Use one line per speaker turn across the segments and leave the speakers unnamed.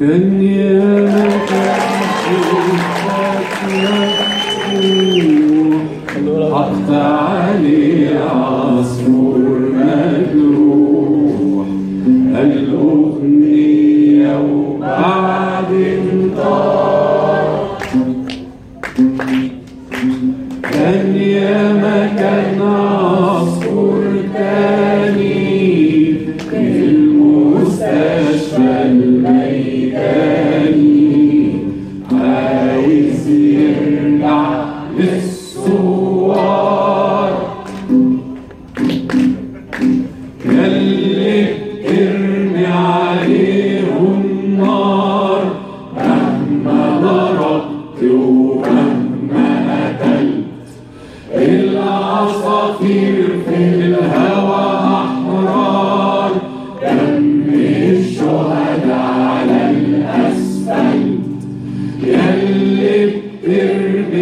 كان يا مكان حط عليه عصفور مجروح الأغنية وبعدين طار كان يا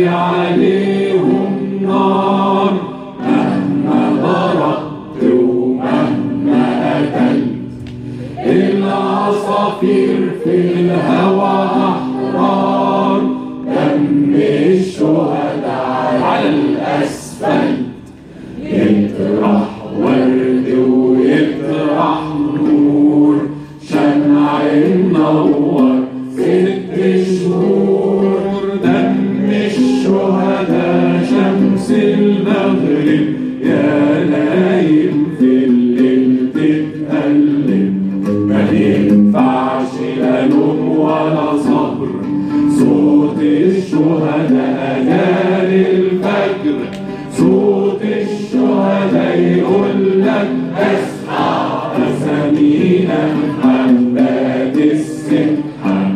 عليهم نار مهما ضربت ومهما قتلت العصافير في الهوى أحرار دم الشهداء على الأسفلت يطرح ورد ويطرح نور شمع منور الليل تتألم ما ينفعش لا ولا صبر صوت الشهداء أذان الفجر صوت الشهداء يقول لك اصحى أسامينا محمد السبحان